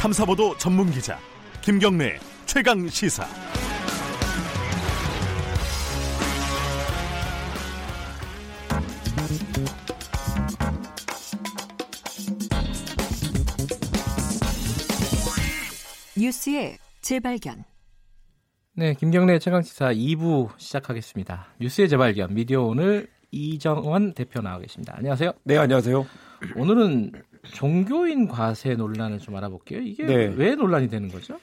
탐사보도 전문 기자 김경래 최강 시사. 뉴스의 재발견. 네, 김경래 최강 시사 2부 시작하겠습니다. 뉴스의 재발견 미디어 오늘 이정원 대표 나와 계십니다. 안녕하세요. 네, 안녕하세요. 오늘은 종교인 과세 논란을 좀 알아볼게요. 이게 네. 왜 논란이 되는 거죠?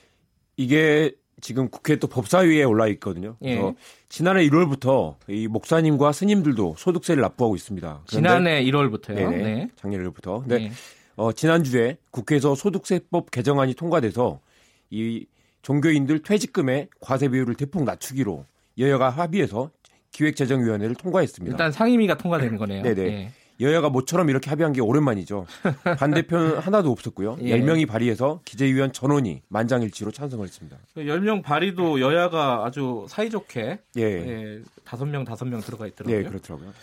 이게 지금 국회 또 법사위에 올라 있거든요. 예. 그래서 지난해 1월부터 이 목사님과 스님들도 소득세를 납부하고 있습니다. 지난해 1월부터요. 네네, 네. 작년 1월부터. 근데 네. 어, 지난주에 국회에서 소득세법 개정안이 통과돼서 이 종교인들 퇴직금의 과세 비율을 대폭 낮추기로 여야가 합의해서 기획재정위원회를 통과했습니다. 일단 상임위가 통과된 거네요. 네네. 예. 여야가 모처럼 이렇게 합의한 게 오랜만이죠. 반대편 하나도 없었고요. 예. 10명이 발의해서 기재위원 전원이 만장일치로 찬성을 했습니다. 그 10명 발의도 여야가 아주 사이좋게 예. 예, 5명, 5명 들어가 있더라고요. 네, 그렇더라고요.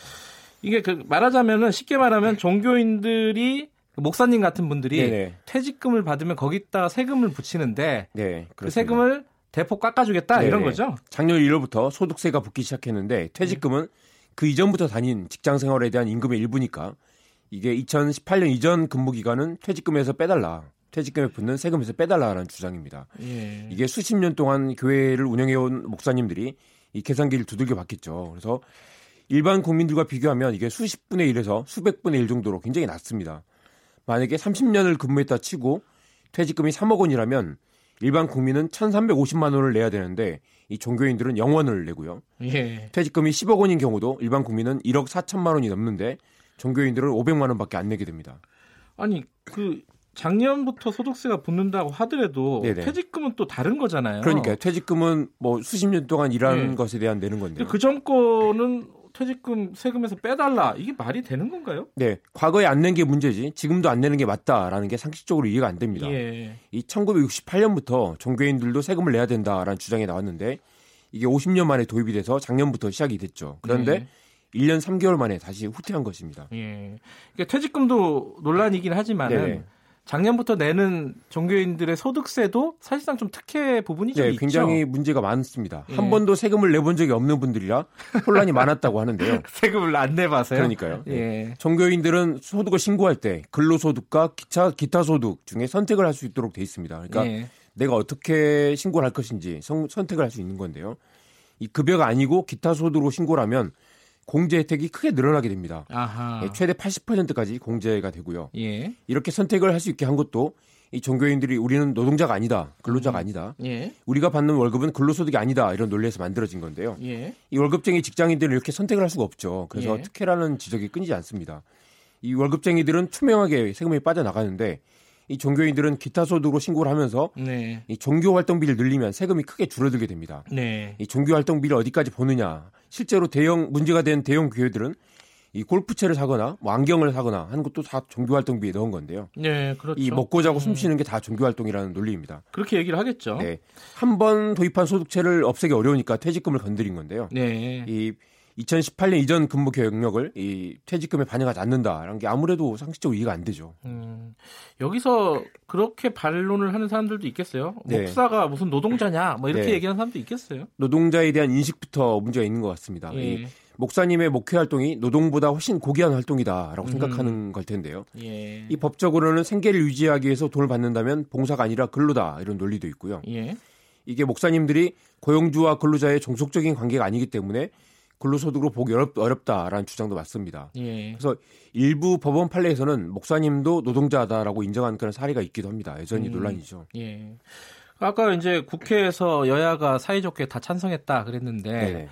이게 그 말하자면은 쉽게 말하면 종교인들이 그 목사님 같은 분들이 네네. 퇴직금을 받으면 거기다가 세금을 붙이는데 네, 그. 세금을 대폭 깎아주겠다 네네. 이런 거죠. 작년 1월부터 소득세가 붙기 시작했는데 퇴직금은 그 이전부터 다닌 직장 생활에 대한 임금의 일부니까 이게 2018년 이전 근무 기간은 퇴직금에서 빼달라. 퇴직금에 붙는 세금에서 빼달라라는 주장입니다. 예. 이게 수십 년 동안 교회를 운영해온 목사님들이 이 계산기를 두들겨 봤겠죠. 그래서 일반 국민들과 비교하면 이게 수십 분의 1에서 수백 분의 1 정도로 굉장히 낮습니다. 만약에 30년을 근무했다 치고 퇴직금이 3억 원이라면 일반 국민은 1,350만 원을 내야 되는데 이 종교인들은 0원을 내고요. 예. 퇴직금이 10억 원인 경우도 일반 국민은 1억 4천만 원이 넘는데 종교인들은 500만 원밖에 안 내게 됩니다. 아니 그 작년부터 소득세가 붙는다고 하더라도 네네. 퇴직금은 또 다른 거잖아요. 그러니까 퇴직금은 뭐 수십 년 동안 일한 네. 것에 대한 내는. 근데 그 정권은 퇴직금 세금에서 빼달라 이게 말이 되는 건가요? 네, 과거에 안 낸 게 문제지 지금도 안 내는 게 맞다라는 게 상식적으로 이해가 안 됩니다. 예. 이 1968년부터 종교인들도 세금을 내야 된다라는 주장이 나왔는데 이게 50년 만에 도입이 돼서 작년부터 시작이 됐죠. 그런데 네. 1년 3개월 만에 다시 후퇴한 것입니다. 예. 그러니까 퇴직금도 논란이긴 하지만은 네. 작년부터 내는 종교인들의 소득세도 사실상 좀 특혜 부분이 좀 네, 있죠. 굉장히 문제가 많습니다. 예. 한 번도 세금을 내본 적이 없는 분들이라 혼란이 많았다고 하는데요. 세금을 안 내봐서요. 그러니까요. 네. 예. 종교인들은 소득을 신고할 때 근로소득과 기타, 기타 소득 중에 선택을 할 수 있도록 돼 있습니다. 그러니까 예. 내가 어떻게 신고를 할 것인지 선, 선택을 할 수 있는 건데요. 이 급여가 아니고 기타 소득으로 신고를 하면 공제 혜택이 크게 늘어나게 됩니다. 아하. 예, 최대 80%까지 공제가 되고요. 예. 이렇게 선택을 할 수 있게 한 것도 이 종교인들이 우리는 노동자가 아니다, 근로자가 음. 아니다. 예. 우리가 받는 월급은 근로소득이 아니다 이런 논리에서 만들어진 건데요. 예. 이 월급쟁이 직장인들은 이렇게 선택을 할 수가 없죠. 그래서 예. 특혜라는 지적이 끊이지 않습니다. 이 월급쟁이들은 투명하게 세금이 빠져나가는데 이 종교인들은 기타 소득으로 신고를 하면서 네. 이 종교 활동비를 늘리면 세금이 크게 줄어들게 됩니다. 네. 이 종교 활동비를 어디까지 보느냐. 실제로 대형 문제가 된 대형 교회들은 이 골프채를 사거나 뭐 안경을 사거나 하는 것도 다 종교 활동비에 넣은 건데요. 네, 그렇죠. 이 먹고 자고 음. 숨 쉬는 게 다 종교 활동이라는 논리입니다. 그렇게 얘기를 하겠죠. 네. 한 번 도입한 소득세를 없애기 어려우니까 퇴직금을 건드린 건데요. 네. 이 2018년 이전 근무 경력을 이 퇴직금에 반영하지 않는다라는 게 아무래도 상식적으로 이해가 안 되죠. 음, 여기서 그렇게 반론을 하는 사람들도 있겠어요. 네. 목사가 무슨 노동자냐, 뭐 이렇게 네. 얘기하는 사람도 있겠어요. 노동자에 대한 인식부터 문제가 있는 것 같습니다. 예. 이 목사님의 목회 활동이 노동보다 훨씬 고귀한 활동이다라고 음. 생각하는 걸 텐데요. 예. 이 법적으로는 생계를 유지하기 위해서 돈을 받는다면 봉사가 아니라 근로다 이런 논리도 있고요. 예. 이게 목사님들이 고용주와 근로자의 종속적인 관계가 아니기 때문에 근로소득으로 보기 어렵, 어렵다라는 주장도 맞습니다. 예. 그래서 일부 법원 판례에서는 목사님도 노동자다라고 인정한 그런 사례가 있기도 합니다. 여전히 음. 논란이죠. 예. 아까 이제 국회에서 여야가 사이좋게 다 찬성했다 그랬는데 네네.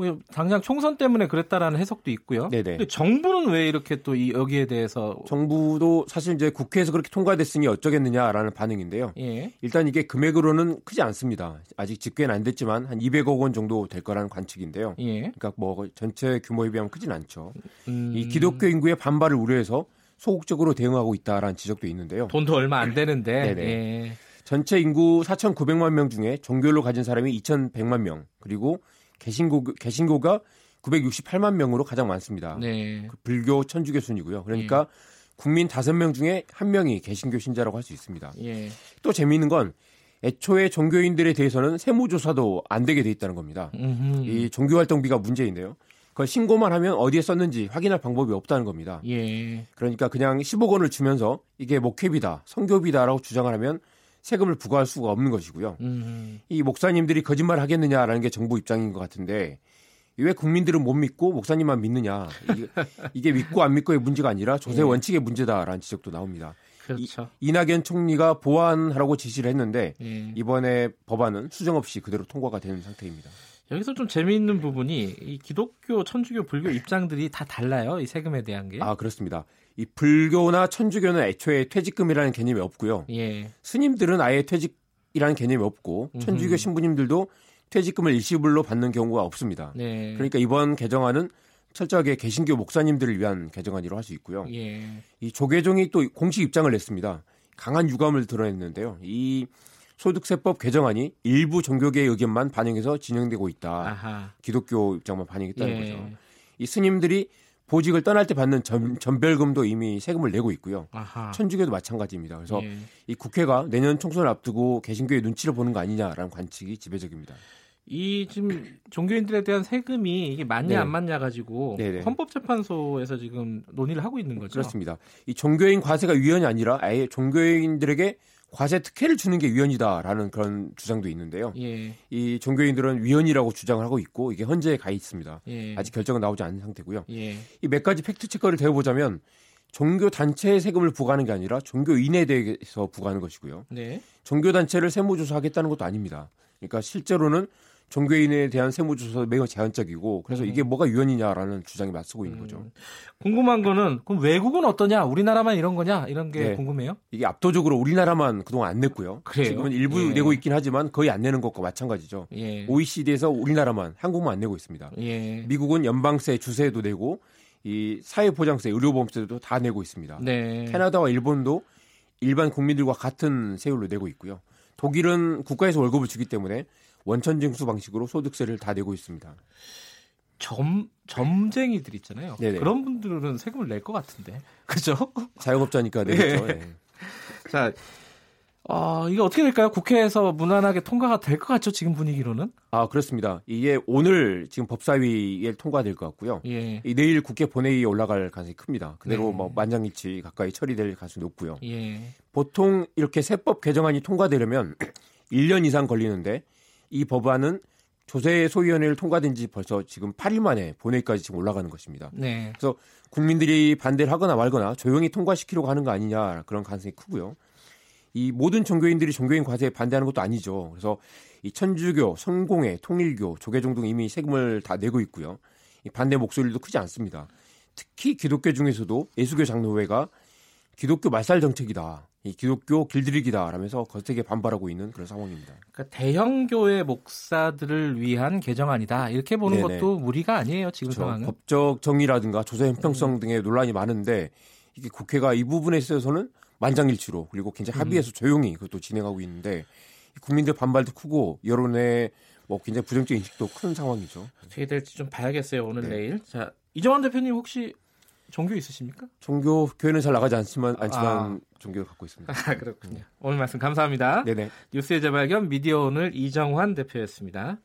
뭐 당장 총선 때문에 그랬다라는 해석도 있고요. 네네. 근데 정부는 왜 이렇게 또 이 여기에 대해서 정부도 사실 이제 국회에서 그렇게 통과됐으니 어쩌겠느냐라는 반응인데요. 예. 일단 이게 금액으로는 크지 않습니다. 아직 집계는 안 됐지만 한 200억 원 정도 될 거라는 관측인데요. 예. 그러니까 뭐 전체 규모에 비하면 크진 않죠. 음, 이 기독교 인구의 반발을 우려해서 소극적으로 대응하고 있다라는 지적도 있는데요. 돈도 얼마 안 되는데. 예. 전체 인구 4,900만 명 중에 종교를 가진 사람이 2,100만 명, 그리고 개신고 개신고가 968만 명으로 가장 많습니다. 네. 그 불교 천주교 순이고요. 그러니까 국민 다섯 명 중에 한 명이 개신교 신자라고 할 수 있습니다. 예. 또 재미있는 건 애초에 종교인들에 대해서는 세무조사도 안 되게 돼 있다는 겁니다. 음흠. 이 종교활동비가 문제인데요. 그걸 신고만 하면 어디에 썼는지 확인할 방법이 없다는 겁니다. 예. 그러니까 그냥 10억 원을 주면서 이게 목회비다, 성교비다라고 주장을 하면 세금을 부과할 수가 없는 것이고요. 음. 이 목사님들이 거짓말 하겠느냐라는 게 정부 입장인 것 같은데 왜 국민들은 못 믿고 목사님만 믿느냐 이게, 이게 믿고 안 믿고의 문제가 아니라 조세 예. 원칙의 문제다라는 지적도 나옵니다. 그렇죠. 이낙연 총리가 보완하라고 지시를 했는데 예. 이번에 법안은 수정 없이 그대로 통과가 되는 상태입니다. 여기서 좀 재미있는 부분이 이 기독교, 천주교, 불교 입장들이 다 달라요. 이 세금에 대한 게. 아 그렇습니다. 이 불교나 천주교는 애초에 퇴직금이라는 개념이 없고요. 예. 스님들은 아예 퇴직이라는 개념이 없고 천주교. 신부님들도 퇴직금을 일시불로 받는 경우가 없습니다. 네. 그러니까 이번 개정안은 철저하게 개신교 목사님들을 위한 개정안이라고 할 수 있고요. 예. 이 조계종이 또 공식 입장을 냈습니다. 강한 유감을 드러냈는데요. 이 소득세법 개정안이 일부 종교계의 의견만 반영해서 진행되고 있다. 아하. 기독교 입장만 반영했다는 예. 거죠. 이 스님들이 보직을 떠날 때 받는 전, 전별금도 이미 세금을 내고 있고요. 아하. 천주교도 마찬가지입니다. 그래서 예. 이 국회가 내년 총선을 앞두고 개신교의 눈치를 보는 거 아니냐라는 관측이 지배적입니다. 이 지금 종교인들에 대한 세금이 이게 맞냐 네. 안 맞냐 가지고 네네. 헌법재판소에서 지금 논의를 하고 있는 거죠. 그렇습니다. 이 종교인 과세가 위헌이 아니라 아예 종교인들에게 과세 특혜를 주는 게 위헌이다라는 그런 주장도 있는데요. 예. 이 종교인들은 위헌이라고 주장을 하고 있고 이게 헌재에 가 있습니다. 예. 아직 결정은 나오지 않은 상태고요. 예. 이몇 가지 팩트 체크를 대보자면 종교 단체에 세금을 부과하는 게 아니라 종교인에 대해서 부과하는 것이고요. 네. 종교 단체를 세무조사하겠다는 것도 아닙니다. 그러니까 실제로는 종교인에 대한 세무조사 매우 제한적이고 그래서 이게 뭐가 위헌이냐라는 주장이 맞서고 있는 거죠. 음. 궁금한 거는 그럼 외국은 어떠냐? 우리나라만 이런 거냐? 이런 게 네. 궁금해요. 이게 압도적으로 우리나라만 그동안 안 냈고요. 그래요? 지금은 일부 예. 내고 있긴 하지만 거의 안 내는 것과 마찬가지죠. 예. OECD에서 우리나라만 한국만 안 내고 있습니다. 예. 미국은 연방세, 주세도 내고 이 사회보장세, 의료보험세도 다 내고 있습니다. 네. 캐나다와 일본도 일반 국민들과 같은 세율로 내고 있고요. 독일은 국가에서 월급을 주기 때문에 원천 징수 방식으로 소득세를 다 내고 있습니다. 점 점쟁이들 있잖아요. 네네. 그런 분들은 세금을 낼 것 같은데. 그죠? 자영업자니까 내겠죠. 예. 자, 어, 이게 어떻게 될까요? 국회에서 무난하게 통과가 될 것 같죠? 지금 분위기로는? 아 그렇습니다. 이게 오늘 지금 법사위에 통과될 것 같고요. 예. 이 내일 국회 본회의에 올라갈 가능성이 큽니다. 그대로 네. 뭐 만장일치 가까이 처리될 가능성이 높고요. 예. 보통 이렇게 세법 개정안이 통과되려면 1년 이상 걸리는데 이 법안은 조세 소위원회를 통과된 지 벌써 지금 8일 만에 본회의까지 지금 올라가는 것입니다. 네. 그래서 국민들이 반대를 하거나 말거나 조용히 통과시키려고 하는 거 아니냐 그런 가능성이 크고요. 이 모든 종교인들이 종교인 과세에 반대하는 것도 아니죠. 그래서 이 천주교, 성공회, 통일교, 조계종 등 이미 세금을 다 내고 있고요. 이 반대 목소리도 크지 않습니다. 특히 기독교 중에서도 예수교 장로회가 기독교 말살 정책이다. 이 기독교 길들이기다 라면서 거세게 반발하고 있는 그런 상황입니다. 그러니까 대형 교회 목사들을 위한 개정안이다. 이렇게 보는 네네. 것도 무리가 아니에요. 지금 그렇죠. 상황은. 법적 정의라든가 조세 형평성 등의 논란이 많은데 이게 국회가 이 부분에 있어서는 만장일치로 그리고 굉장히 합의해서 조용히 그것도 진행하고 있는데 국민들 반발도 크고 여론의 뭐 굉장히 부정적 인식도 큰 상황이죠. 어떻게 될지 좀 봐야겠어요. 오늘 네. 내일. 자, 이정환 대표님 혹시 종교 있으십니까? 종교 교회는 잘 나가지 않지만 않지만 아. 종교를 갖고 있습니다. 아, 그렇군요. 오늘 말씀 감사합니다. 네네. 뉴스의 재발견 미디어 오늘 이정환 대표였습니다.